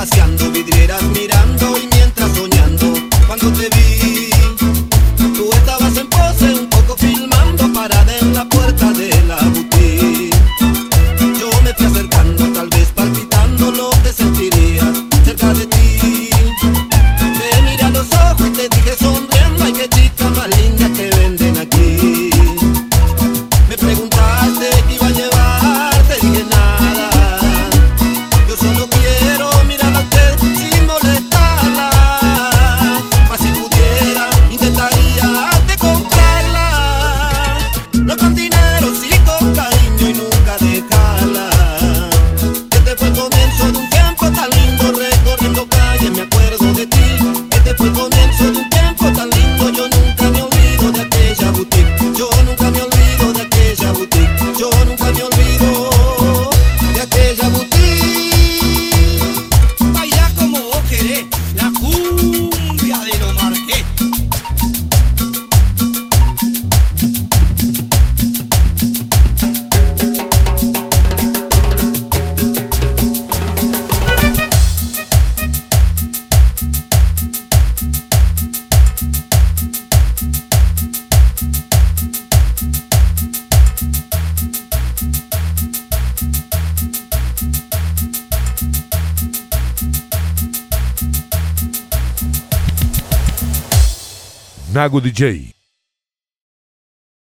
paseando vidrieras mirando y mientras soñando cuando te vi Nago DJ.